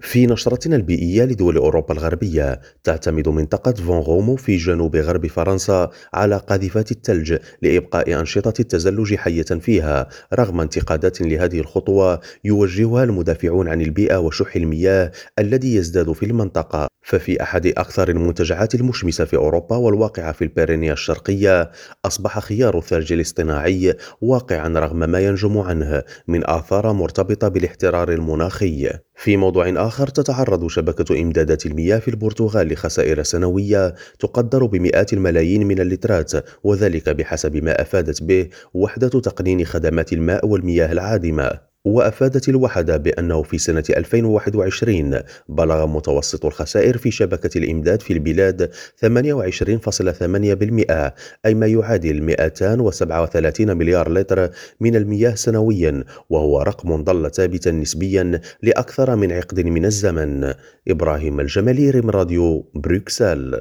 في نشرتنا البيئية لدول أوروبا الغربية تعتمد منطقة فون غومو في جنوب غرب فرنسا على قاذفات الثلج لإبقاء أنشطة التزلج حية فيها رغم انتقادات لهذه الخطوة يوجهها المدافعون عن البيئة وشح المياه الذي يزداد في المنطقة. ففي أحد أكثر المنتجعات المشمسة في أوروبا والواقعة في البيرينيا الشرقية أصبح خيار الثلج الاصطناعي واقعا رغم ما ينجم عنه من آثار مرتبطة بالاحترار المناخي. في موضوع آخر تتعرض شبكة إمدادات المياه في البرتغال لخسائر سنوية تقدر بمئات الملايين من اللترات وذلك بحسب ما أفادت به وحدة تقنين خدمات الماء والمياه العادمة. وأفادت الوحدة بأنه في سنة 2021 بلغ متوسط الخسائر في شبكة الإمداد في البلاد 28.8% أي ما يعادل 237 مليار لتر من المياه سنويا وهو رقم ظل ثابتا نسبيا لأكثر من عقد من الزمن. إبراهيم الجمالي راديو بروكسل.